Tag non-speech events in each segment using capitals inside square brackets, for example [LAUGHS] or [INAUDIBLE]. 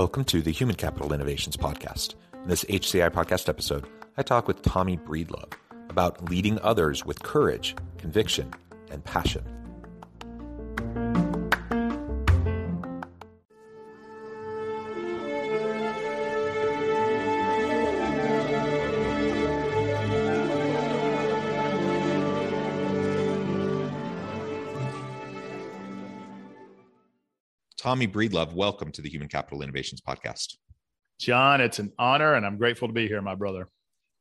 Welcome to the Human Capital Innovations Podcast. In this HCI podcast episode, I talk with Tommy Breedlove about leading others with courage, conviction, and passion. Tommy Breedlove, welcome to the Human Capital Innovations Podcast. John, it's an honor and I'm grateful to be here, my brother.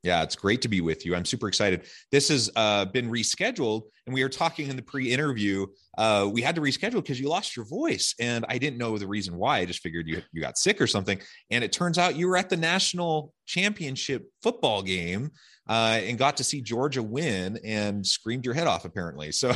Yeah, it's great to be with you. I'm super excited. This has uh, been rescheduled, and we are talking in the pre-interview. Uh, we had to reschedule because you lost your voice, and I didn't know the reason why. I just figured you you got sick or something. And it turns out you were at the national championship football game uh, and got to see Georgia win and screamed your head off. Apparently, so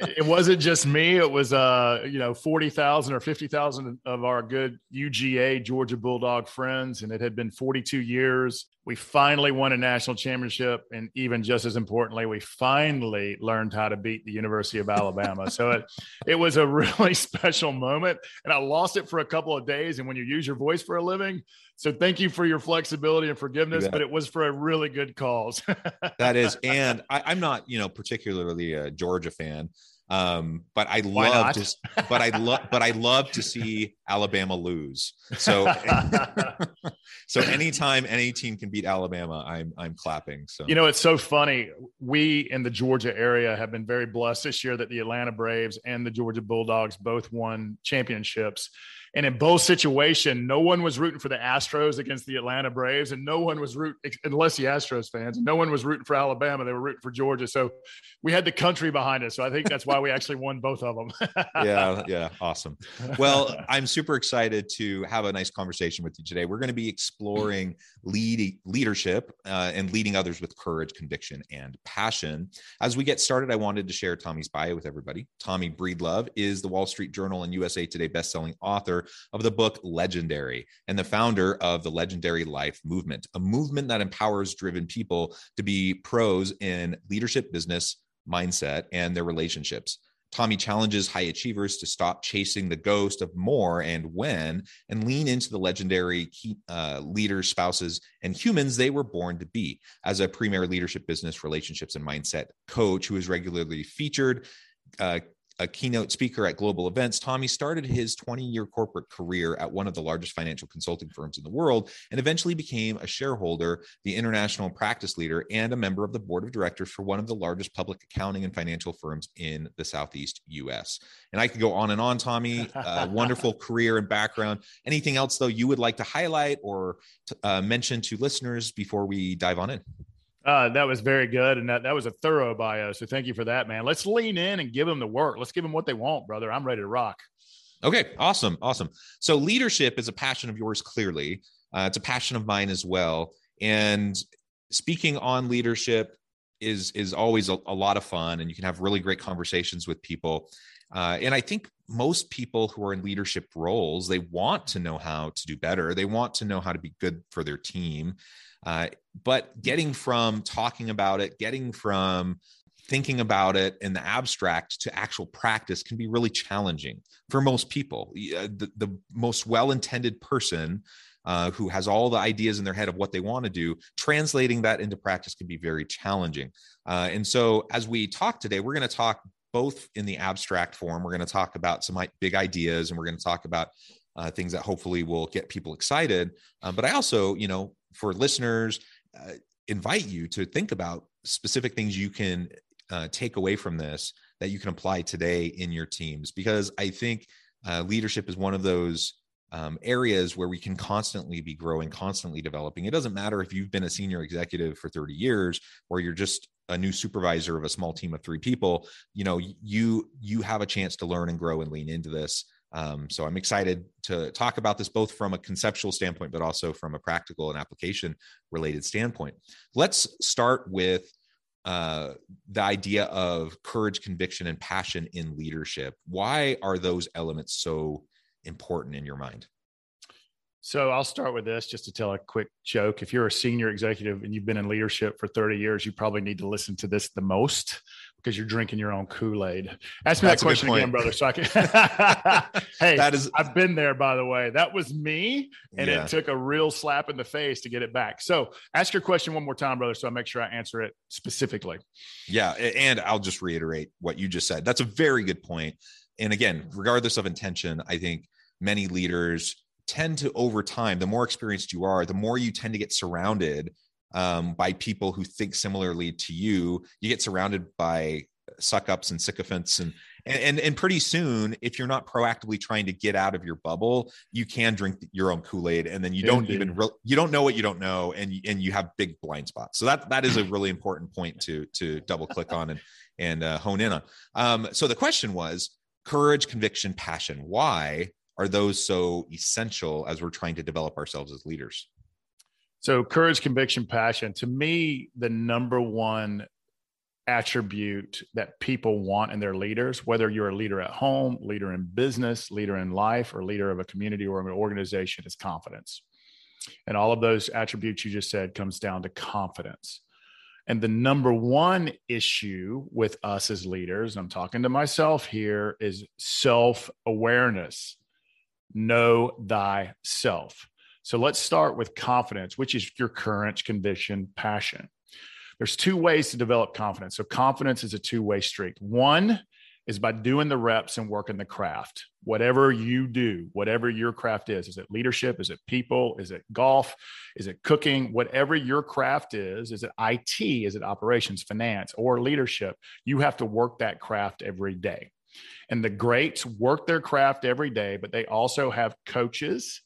it wasn't just me. It was uh, you know forty thousand or fifty thousand of our good UGA Georgia Bulldog friends, and it had been forty two years. We finally won a national championship, and even just as importantly, we finally learned how to beat the University of Alabama. so it it was a [LAUGHS] really special moment, and I lost it for a couple of days. And when you use your voice for a living, so thank you for your flexibility and forgiveness, but it was for a really good cause. [LAUGHS] that is, and I, am not, you know, particularly a Georgia fan, um, but I love to, but I love, but I love to see [LAUGHS] Alabama lose. So, [LAUGHS] so anytime any team can beat Alabama, I'm I'm clapping. So you know, it's so funny. We in the Georgia area have been very blessed this year that the Atlanta Braves and the Georgia Bulldogs both won championships. And in both situations, no one was rooting for the Astros against the Atlanta Braves, and no one was rooting, unless the Astros fans, no one was rooting for Alabama. They were rooting for Georgia. So we had the country behind us. So I think that's why we actually won both of them. [LAUGHS] yeah, yeah, awesome. Well, I'm super excited to have a nice conversation with you today. We're going to be exploring lead, leadership uh, and leading others with courage, conviction, and passion. As we get started, I wanted to share Tommy's bio with everybody. Tommy Breedlove is the Wall Street Journal and USA Today bestselling author author of the book Legendary and the founder of the Legendary Life Movement, a movement that empowers driven people to be pros in leadership, business, mindset, and their relationships. Tommy challenges high achievers to stop chasing the ghost of more and when and lean into the legendary key, uh, leaders, spouses, and humans they were born to be. As a premier leadership, business, relationships, and mindset coach who is regularly featured, uh, a keynote speaker at global events, Tommy started his 20 year corporate career at one of the largest financial consulting firms in the world and eventually became a shareholder, the international practice leader, and a member of the board of directors for one of the largest public accounting and financial firms in the Southeast US. And I could go on and on, Tommy. Uh, [LAUGHS] wonderful career and background. Anything else, though, you would like to highlight or uh, mention to listeners before we dive on in? Uh, that was very good, and that, that was a thorough bio. So thank you for that, man. Let's lean in and give them the work. Let's give them what they want, brother. I'm ready to rock. Okay, awesome, awesome. So leadership is a passion of yours, clearly. Uh, it's a passion of mine as well. And speaking on leadership is is always a, a lot of fun, and you can have really great conversations with people. Uh, and I think most people who are in leadership roles, they want to know how to do better. They want to know how to be good for their team. Uh, but getting from talking about it, getting from thinking about it in the abstract to actual practice can be really challenging for most people. The, the most well intended person uh, who has all the ideas in their head of what they want to do, translating that into practice can be very challenging. Uh, and so, as we talk today, we're going to talk both in the abstract form. We're going to talk about some big ideas and we're going to talk about uh, things that hopefully will get people excited. Um, but I also, you know, for listeners, uh, invite you to think about specific things you can uh, take away from this that you can apply today in your teams because I think uh, leadership is one of those um, areas where we can constantly be growing, constantly developing. It doesn't matter if you've been a senior executive for 30 years or you're just a new supervisor of a small team of three people. You know, you you have a chance to learn and grow and lean into this. Um, so I'm excited to talk about this both from a conceptual standpoint, but also from a practical and application related standpoint. Let's start with uh, the idea of courage, conviction, and passion in leadership. Why are those elements so important in your mind? So I'll start with this just to tell a quick joke. If you're a senior executive and you've been in leadership for 30 years, you probably need to listen to this the most because you're drinking your own Kool-Aid. Ask me That's that question again, brother. So I can [LAUGHS] [LAUGHS] Hey, that is I've been there by the way. That was me and yeah. it took a real slap in the face to get it back. So ask your question one more time, brother, so I make sure I answer it specifically. Yeah, and I'll just reiterate what you just said. That's a very good point. And again, regardless of intention, I think many leaders tend to over time the more experienced you are the more you tend to get surrounded um, by people who think similarly to you you get surrounded by suck ups and sycophants and, and and pretty soon if you're not proactively trying to get out of your bubble you can drink your own kool-aid and then you don't Indeed. even re- you don't know what you don't know and and you have big blind spots so that that is a really important point to to double click on and and uh, hone in on um, so the question was courage conviction passion why are those so essential as we're trying to develop ourselves as leaders? So, courage, conviction, passion. To me, the number one attribute that people want in their leaders, whether you're a leader at home, leader in business, leader in life, or leader of a community or an organization, is confidence. And all of those attributes you just said comes down to confidence. And the number one issue with us as leaders, I'm talking to myself here, is self awareness know thyself. So let's start with confidence, which is your courage, conviction, passion. There's two ways to develop confidence. So confidence is a two-way street. One is by doing the reps and working the craft. Whatever you do, whatever your craft is, is it leadership? Is it people? Is it golf? Is it cooking? Whatever your craft is, is it IT? Is it operations, finance, or leadership? You have to work that craft every day. And the greats work their craft every day, but they also have coaches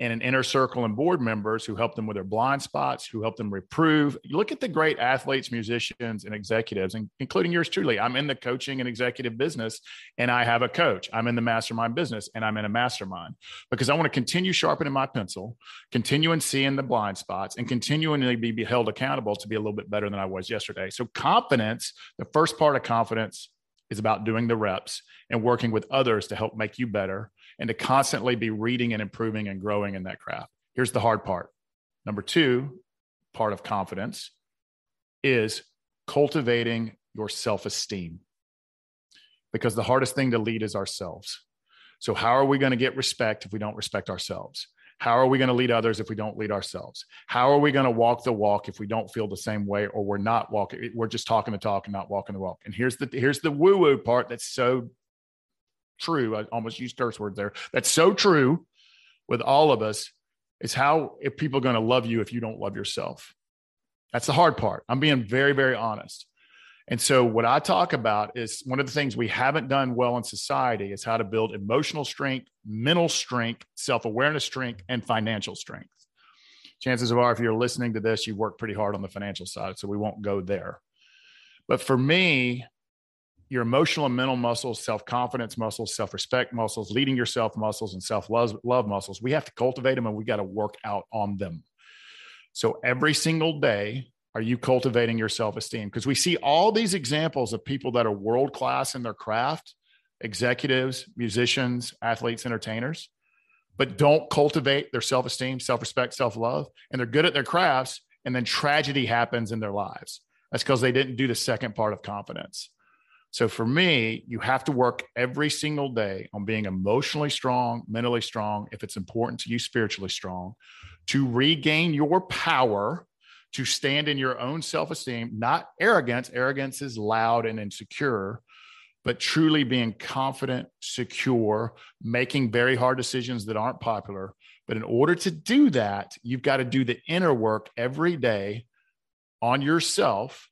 and an inner circle and board members who help them with their blind spots, who help them reprove. You look at the great athletes, musicians, and executives, and including yours truly. I'm in the coaching and executive business, and I have a coach. I'm in the mastermind business, and I'm in a mastermind because I want to continue sharpening my pencil, continuing seeing the blind spots, and continually be held accountable to be a little bit better than I was yesterday. So, confidence, the first part of confidence is about doing the reps and working with others to help make you better and to constantly be reading and improving and growing in that craft. Here's the hard part. Number two, part of confidence is cultivating your self esteem because the hardest thing to lead is ourselves. So, how are we going to get respect if we don't respect ourselves? How are we going to lead others if we don't lead ourselves? How are we going to walk the walk if we don't feel the same way or we're not walking? We're just talking the talk and not walking the walk. And here's the here's the woo woo part that's so true. I almost used curse words there. That's so true with all of us. Is how if people are going to love you if you don't love yourself. That's the hard part. I'm being very very honest. And so, what I talk about is one of the things we haven't done well in society is how to build emotional strength, mental strength, self awareness strength, and financial strength. Chances are, if you're listening to this, you work pretty hard on the financial side. So, we won't go there. But for me, your emotional and mental muscles, self confidence muscles, self respect muscles, leading yourself muscles, and self love muscles, we have to cultivate them and we got to work out on them. So, every single day, are you cultivating your self esteem? Because we see all these examples of people that are world class in their craft executives, musicians, athletes, entertainers, but don't cultivate their self esteem, self respect, self love, and they're good at their crafts. And then tragedy happens in their lives. That's because they didn't do the second part of confidence. So for me, you have to work every single day on being emotionally strong, mentally strong, if it's important to you, spiritually strong, to regain your power to stand in your own self esteem, not arrogance. Arrogance is loud and insecure, but truly being confident, secure, making very hard decisions that aren't popular. But in order to do that, you've got to do the inner work every day on yourself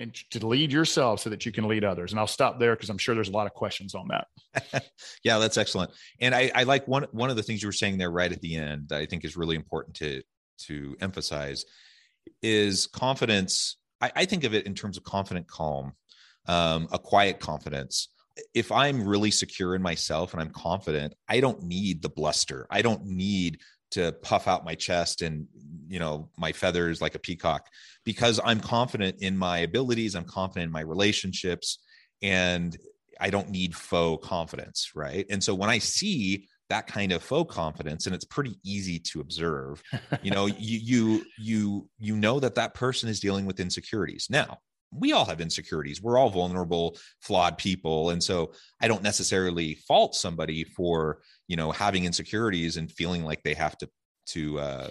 and to lead yourself so that you can lead others. And I'll stop there because I'm sure there's a lot of questions on that. [LAUGHS] yeah, that's excellent. And I, I like one one of the things you were saying there right at the end that I think is really important to to emphasize is confidence. I, I think of it in terms of confident calm, um, a quiet confidence. If I'm really secure in myself and I'm confident, I don't need the bluster. I don't need to puff out my chest and you know my feathers like a peacock because i'm confident in my abilities i'm confident in my relationships and i don't need faux confidence right and so when i see that kind of faux confidence and it's pretty easy to observe [LAUGHS] you know you you you you know that that person is dealing with insecurities now we all have insecurities. We're all vulnerable, flawed people. And so I don't necessarily fault somebody for, you know, having insecurities and feeling like they have to, to, uh,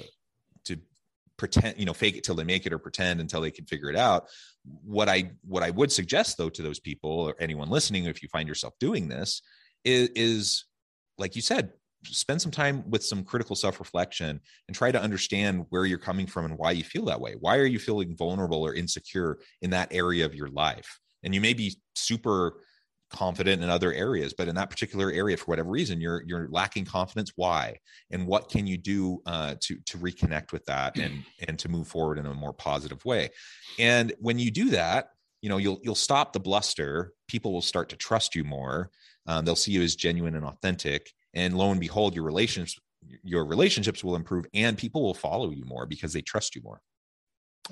pretend, you know, fake it till they make it or pretend until they can figure it out. What I, what I would suggest though to those people or anyone listening, if you find yourself doing this is, is like you said, spend some time with some critical self-reflection and try to understand where you're coming from and why you feel that way why are you feeling vulnerable or insecure in that area of your life and you may be super confident in other areas but in that particular area for whatever reason you're you're lacking confidence. Why? And what can you do uh, to to reconnect with that and and to move forward in a more positive way? And when you do that you know you'll you'll stop the bluster. People will start to trust you more. Um, they'll see you as genuine and authentic. And lo and behold your relationships your relationships will improve and people will follow you more because they trust you more.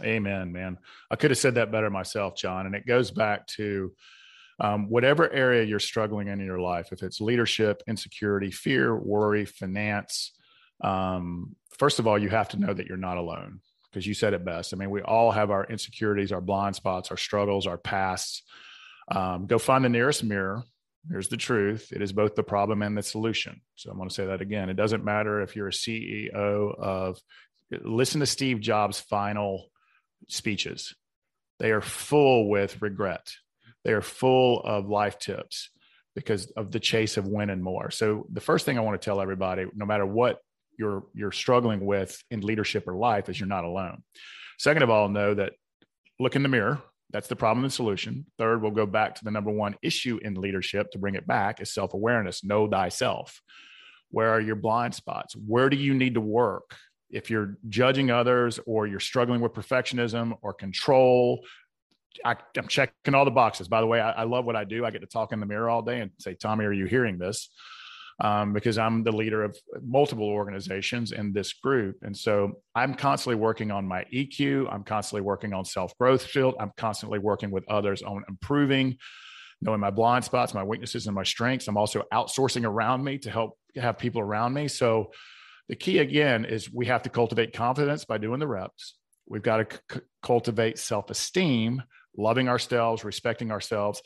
Amen man. I could have said that better myself john and it goes back to um, whatever area you're struggling in, in your life if it's leadership insecurity fear worry finance um, first of all you have to know that you're not alone because you said it best i mean we all have our insecurities our blind spots our struggles our pasts um, go find the nearest mirror Here's the truth it is both the problem and the solution. So I'm going to say that again. It doesn't matter if you're a CEO of, listen to Steve Jobs' final speeches. They are full with regret, they are full of life tips because of the chase of winning more. So the first thing I want to tell everybody, no matter what you're you're struggling with in leadership or life, is you're not alone. Second of all, know that look in the mirror, that's the problem and solution. Third, we'll go back to the number one issue in leadership to bring it back is self awareness. Know thyself. Where are your blind spots? Where do you need to work? If you're judging others or you're struggling with perfectionism or control, I, am checking all the boxes. By the way, I, I love what I do. I get to talk in the mirror all day and say, Tommy, are you hearing this? um, because I'm the leader of multiple organizations in this group. And so I'm constantly working on my EQ. I'm constantly working on self growth field. I'm constantly working with others on improving, knowing my blind spots, my weaknesses, and my strengths. I'm also outsourcing around me to help have people around me. So the key again is we have to cultivate confidence by doing the reps. We've got to c- cultivate self esteem loving ourselves, respecting ourselves,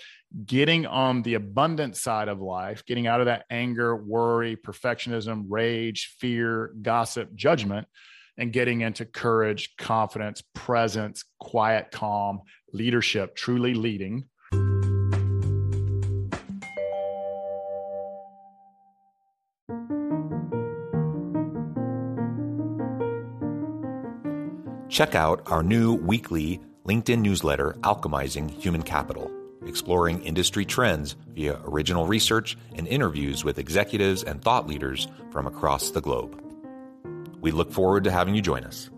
getting on the abundant side of life, getting out of that anger, worry, perfectionism, rage, fear, gossip, judgment, and getting into courage, confidence, presence, quiet, calm, leadership, truly leading. Check out our new weekly LinkedIn newsletter Alchemizing Human Capital, exploring industry trends via original research and interviews with executives and thought leaders from across the globe. We look forward to having you join us.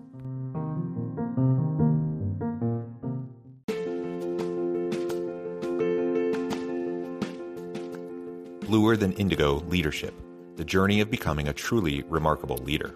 Bluer Than Indigo Leadership The Journey of Becoming a Truly Remarkable Leader.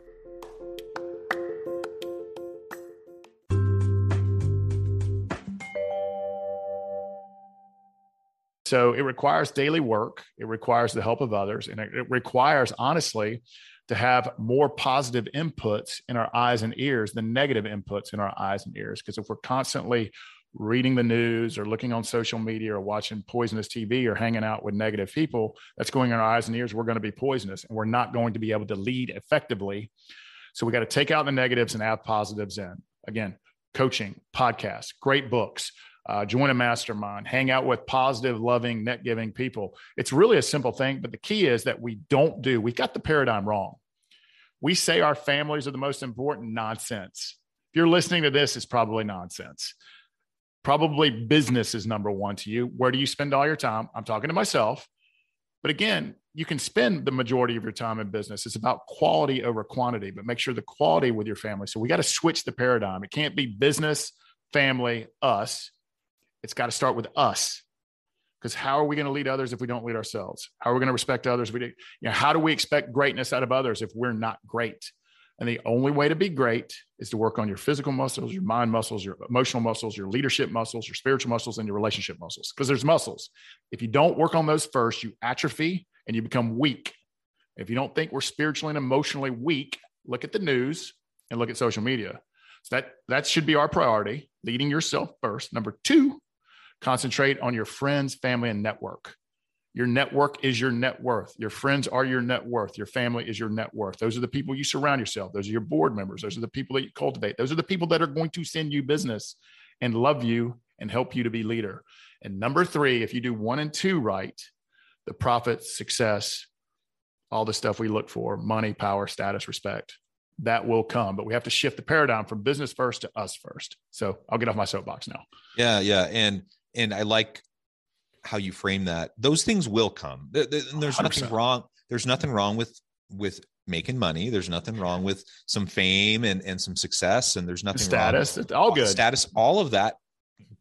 So it requires daily work, it requires the help of others, and it, requires, honestly, to have more positive inputs in our eyes and ears than negative inputs in our eyes and ears. Because if we're constantly reading the news or looking on social media or watching poisonous TV or hanging out with negative people that's going in our eyes and ears, we're going to be poisonous and we're not going to be able to lead effectively. So we got to take out the negatives and add positives in. Again, coaching, podcasts, great books, uh, join a mastermind, hang out with positive, loving, net giving people. It's really a simple thing, but the key is that we don't do, we got the paradigm wrong. We say our families are the most important nonsense. If you're listening to this, it's probably nonsense Probably business is number one to you. Where do you spend all your time? I'm talking to myself. But again, you can spend the majority of your time in business. It's about quality over quantity, but make sure the quality with your family. So we got to switch the paradigm. It can't be business, family, us. It's got to start with us. Because how are we going to lead others if we don't lead ourselves? How are we going to respect others? We you know, how do we expect greatness out of others if we're not great? And the only way to be great is to work on your physical muscles, your mind muscles, your emotional muscles, your leadership muscles, your spiritual muscles, and your relationship muscles. Because there's muscles. If you don't work on those first, you atrophy and you become weak. If you don't think we're spiritually and emotionally weak, look at the news and look at social media. So that that should be our priority, leading yourself first. Number two, concentrate on your friends, family, and network. Your network is your net worth. Your friends are your net worth. Your family is your net worth. Those are the people you surround yourself. Those are your board members. Those are the people that you cultivate. Those are the people that are going to send you business and love you and help you to be leader. And number three, if you do one and two right, the profit, success, all the stuff we look for money, power, status, respect that will come. But we have to shift the paradigm from business first to us first. So I'll get off my soapbox now. Yeah, yeah. And and I like how you frame that. Those things will come. There's 100%. nothing wrong there's nothing wrong with with making money. There's nothing wrong with some fame and and some success and there's nothing status it's all good. status. All of that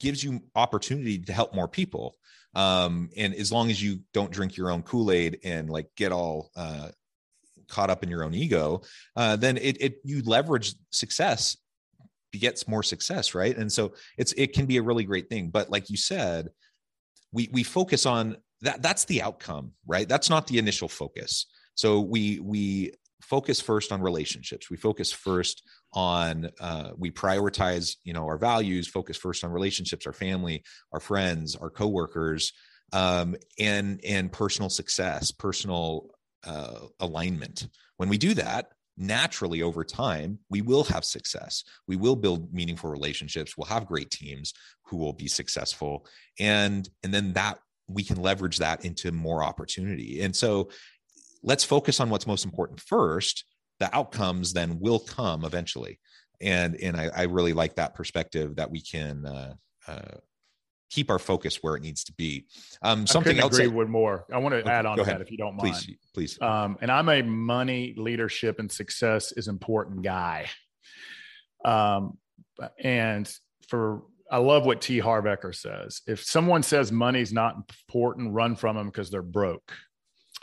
gives you opportunity to help more people. Um and as long as you don't drink your own kool-aid and like get all uh caught up in your own ego uh then it, it you leverage success begets more success right? And so it's it can be a really great thing but like you said we we focus on that that's the outcome right? That's not the initial focus. So we we focus first on relationships. We focus first on uh, we prioritize you know our values focus first on relationships our family our friends our coworkers um, and and personal success personal uh, alignment. When we do that naturally over time we will have success. We will build meaningful relationships. We'll have great teams who will be successful. And and then that we can leverage that into more opportunity. And so let's focus on what's most important first. The outcomes then will come eventually. And and i, I really like that perspective that we can uh, uh, keep our focus where it needs to be. Um, something I else. Agree I, with more. I want to okay, add on to ahead. that if you don't mind. Please, please. Um, and I'm a money, leadership, and success is important guy. Um, and for I love what T. Harv Eker says. If someone says money's not important, run from them because they're broke.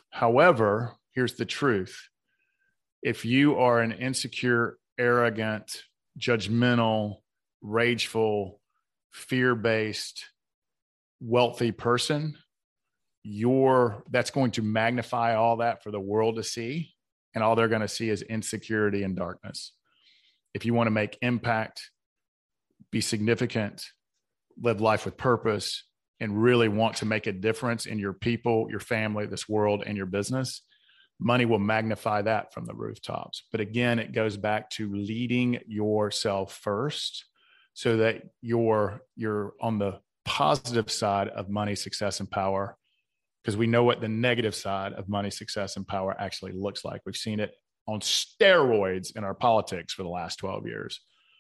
However, here's the truth: if you are an insecure, arrogant, judgmental, rageful, fear-based wealthy person, you're that's going to magnify all that for the world to see. And all they're going to see is insecurity and darkness. If you want to make impact, be significant, live life with purpose, and really want to make a difference in your people, your family, this world, and your business, money will magnify that from the rooftops. But again, it goes back to leading yourself first so that you're you're on the positive side of money, success, and power because we know what the negative side of money, success, and power actually looks like. We've seen it on steroids in our politics for the last 12 years.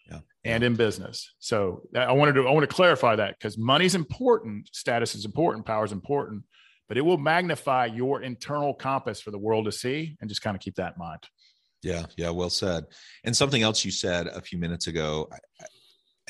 Yeah. And in business. So I wanted to I want to clarify that because money's important, status is important, power is important, but it will magnify your internal compass for the world to see and just kind of keep that in mind. Yeah, yeah, well said. And something else you said a few minutes ago, I,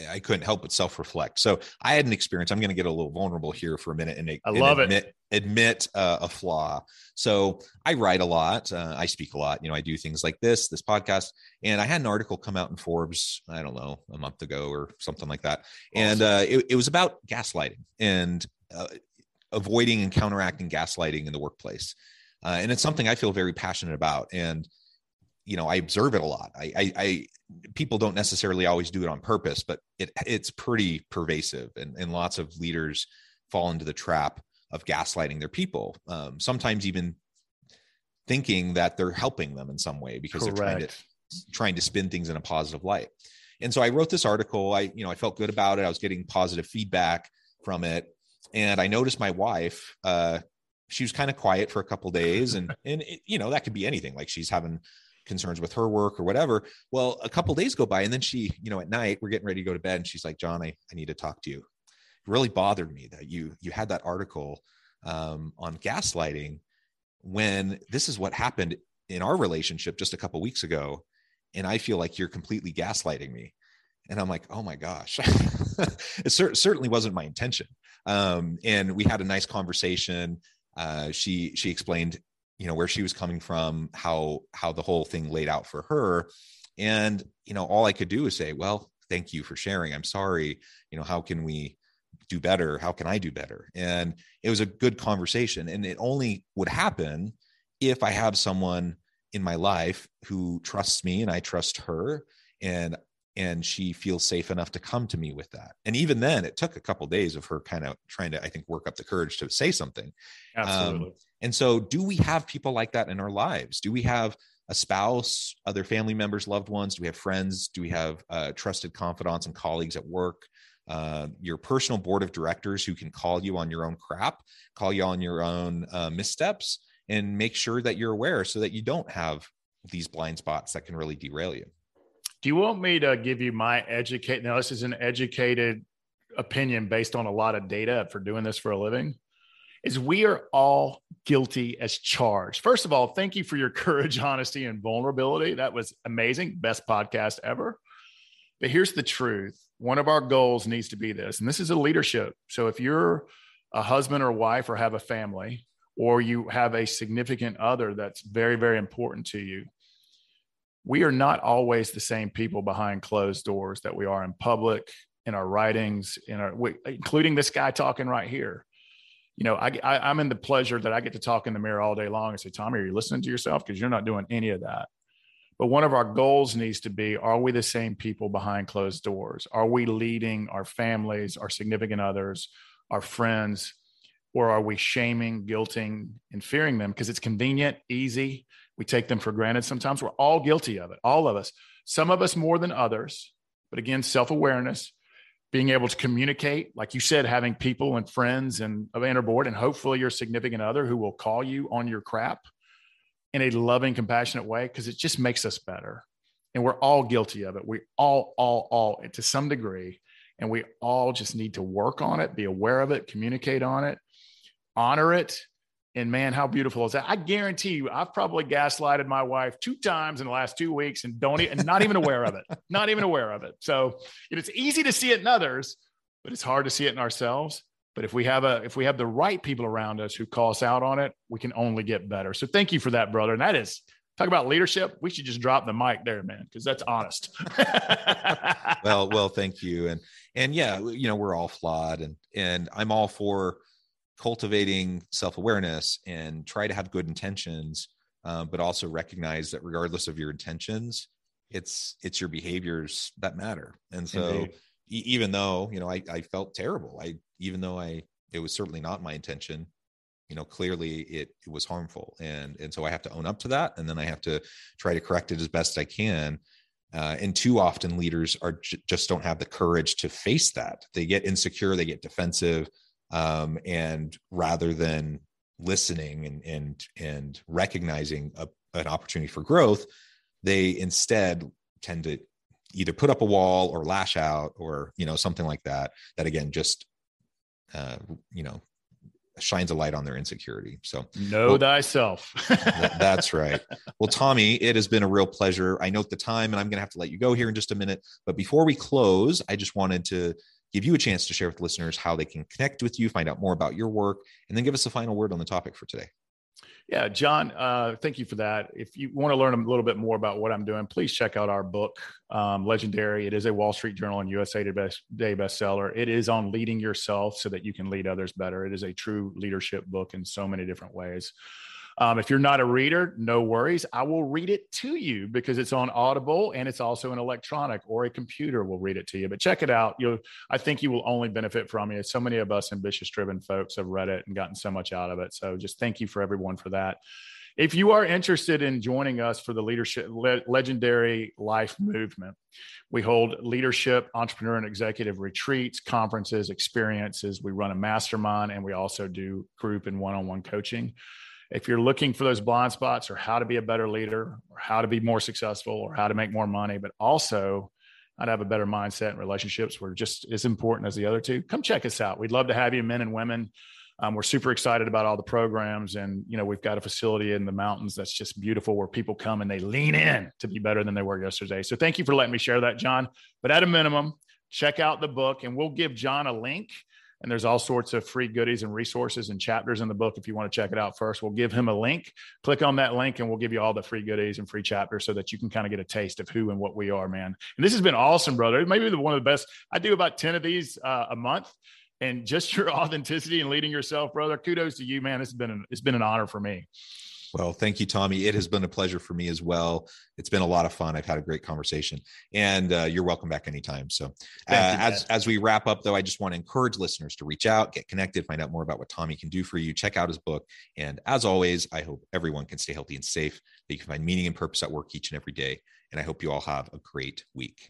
I couldn't help but self reflect. So I had an experience. I'm going to get a little vulnerable here for a minute and, I love admit, it. Admit uh, a flaw. So I write a lot. Uh, I speak a lot. You know, I do things like this, this podcast, and I had an article come out in Forbes. I don't know, a month ago or something like that, and uh, it, it, was about gaslighting and. Uh, avoiding and counteracting gaslighting in the workplace. Uh, and it's something I feel very passionate about. And, you know, I observe it a lot. I, I, I, people don't necessarily always do it on purpose, but it, it's pretty pervasive and, and lots of leaders fall into the trap of gaslighting their people. Um, sometimes even thinking that they're helping them in some way because Correct. they're trying to, trying to spin things in a positive light. And so I wrote this article. I, you know, I felt good about it. I was getting positive feedback from it and I noticed my wife. Uh, she was kind of quiet for a couple days, and and it, you know that could be anything. Like she's having concerns with her work or whatever. Well, a couple days go by, and then she, you know, at night we're getting ready to go to bed, and she's like, "John, I, I need to talk to you." It really bothered me that you you had that article um, on gaslighting when this is what happened in our relationship just a couple weeks ago, and I feel like you're completely gaslighting me. And I'm like, oh my gosh, [LAUGHS] it cer- certainly wasn't my intention. Um, and we had a nice conversation. Uh, she she explained, you know, where she was coming from, how how the whole thing laid out for her, and you know, all I could do is say, well, thank you for sharing. I'm sorry. You know, how can we do better? How can I do better? And it was a good conversation, and it only would happen if I have someone in my life who trusts me and I trust her and and she feels safe enough to come to me with that and even then it took a couple of days of her kind of trying to i think work up the courage to say something absolutely um, and so do we have people like that in our lives do we have a spouse other family members loved ones do we have friends do we have uh, trusted confidants and colleagues at work uh, your personal board of directors who can call you on your own crap call you on your own uh, missteps and make sure that you're aware so that you don't have these blind spots that can really derail you do you want me to give you my educate? Now, this is an educated opinion based on a lot of data for doing this for a living. Is we are all guilty as charged. First of all, thank you for your [LAUGHS] courage, honesty, and vulnerability. That was amazing. Best podcast ever. But here's the truth one of our goals needs to be this, and this is a leadership. So if you're a husband or wife or have a family, or you have a significant other that's very, very important to you, we are not always the same people behind closed doors that we are in public, in our writings, in our, including this guy talking right here. You know, I, I, am in the pleasure that I get to talk in the mirror all day long and say, Tommy, are you listening to yourself? Because you're not doing any of that. But one of our goals needs to be are we the same people behind closed doors? Are we leading our families, our significant others, our friends, or are we shaming, guilting, and fearing them because it's convenient, easy, we take them for granted sometimes. We're all guilty of it, all of us. Some of us more than others. But again, self awareness, being able to communicate, like you said, having people and friends and a board, and hopefully your significant other who will call you on your crap in a loving, compassionate way, because it just makes us better. And we're all guilty of it. We all, all, all, to some degree. And we all just need to work on it, be aware of it, communicate on it, honor it, and man, how beautiful is that? I guarantee you, I've probably gaslighted my wife two times in the last two weeks and don't and not even aware of it. [LAUGHS] Not even aware of it. So it's easy to see it in others, but it's hard to see it in ourselves. But if we have a if we have the right people around us who call us out on it, we can only get better. So thank you for that, brother. And that is talk about leadership. We should just drop the mic there, man, because that's honest. [LAUGHS] [LAUGHS] well, well, thank you. And and yeah, you know, we're all flawed and and I'm all for cultivating self-awareness and try to have good intentions uh, but also recognize that regardless of your intentions it's it's your behaviors that matter. And so e- even though you know I, I felt terrible i even though i it was certainly not my intention you know clearly it, it was harmful. And and so i have to own up to that and then i have to try to correct it as best i can. Uh, and too often leaders are j- just don't have the courage to face that. They get insecure they get defensive um, and rather than listening and and and recognizing a, an opportunity for growth they instead tend to either put up a wall or lash out or you know something like that that again just uh, you know shines a light on their insecurity. So know well, thyself. [LAUGHS] that's right. Well tommy it has been a real pleasure. I note the time and i'm going to have to let you go here in just a minute but before we close i just wanted to give you a chance to share with listeners how they can connect with you, find out more about your work, and then give us a final word on the topic for today. Yeah, John, uh, thank you for that. If you want to learn a little bit more about what I'm doing, please check out our book, um, Legendary. It is a Wall Street Journal and USA Today bestseller. It is on leading yourself so that you can lead others better. It is a true leadership book in so many different ways. Um, if you're not a reader, no worries. I will read it to you because it's on Audible and it's also an electronic or a computer will read it to you. But check it out. You'll, I think you will only benefit from it. So many of us ambitious driven folks have read it and gotten so much out of it. So just thank you for everyone for that. If you are interested in joining us for the leadership le- legendary life movement, we hold leadership, entrepreneur, and executive retreats, conferences, experiences. We run a mastermind, and we also do group and one-on-one coaching if you're looking for those blind spots or how to be a better leader or how to be more successful or how to make more money, but also how to have a better mindset and relationships were just as important as the other two, come check us out. We'd love to have you, men and women. Um, we're super excited about all the programs, and you know we've got a facility in the mountains that's just beautiful, where people come and they lean in to be better than they were yesterday. So thank you for letting me share that, John. But at a minimum, check out the book, and we'll give John a link and there's all sorts of free goodies and resources and chapters in the book if you want to check it out first. We'll give him a link. Click on that link and we'll give you all the free goodies and free chapters so that you can kind of get a taste of who and what we are man. And this has been awesome brother. Maybe the one of the best i do about 10 of these uh, a month. And just [LAUGHS] your authenticity and leading yourself brother kudos to you man. It's been an, it's been an honor for me well, thank you, Tommy. It has been a pleasure for me as well. It's been a lot of fun. I've had a great conversation, and uh, you're welcome back anytime. So, uh, as as we wrap up, though, I just want to encourage listeners to reach out, get connected, find out more about what Tommy can do for you. Check out his book, and as always, I hope everyone can stay healthy and safe. That you can find meaning and purpose at work each and every day. And I hope you all have a great week.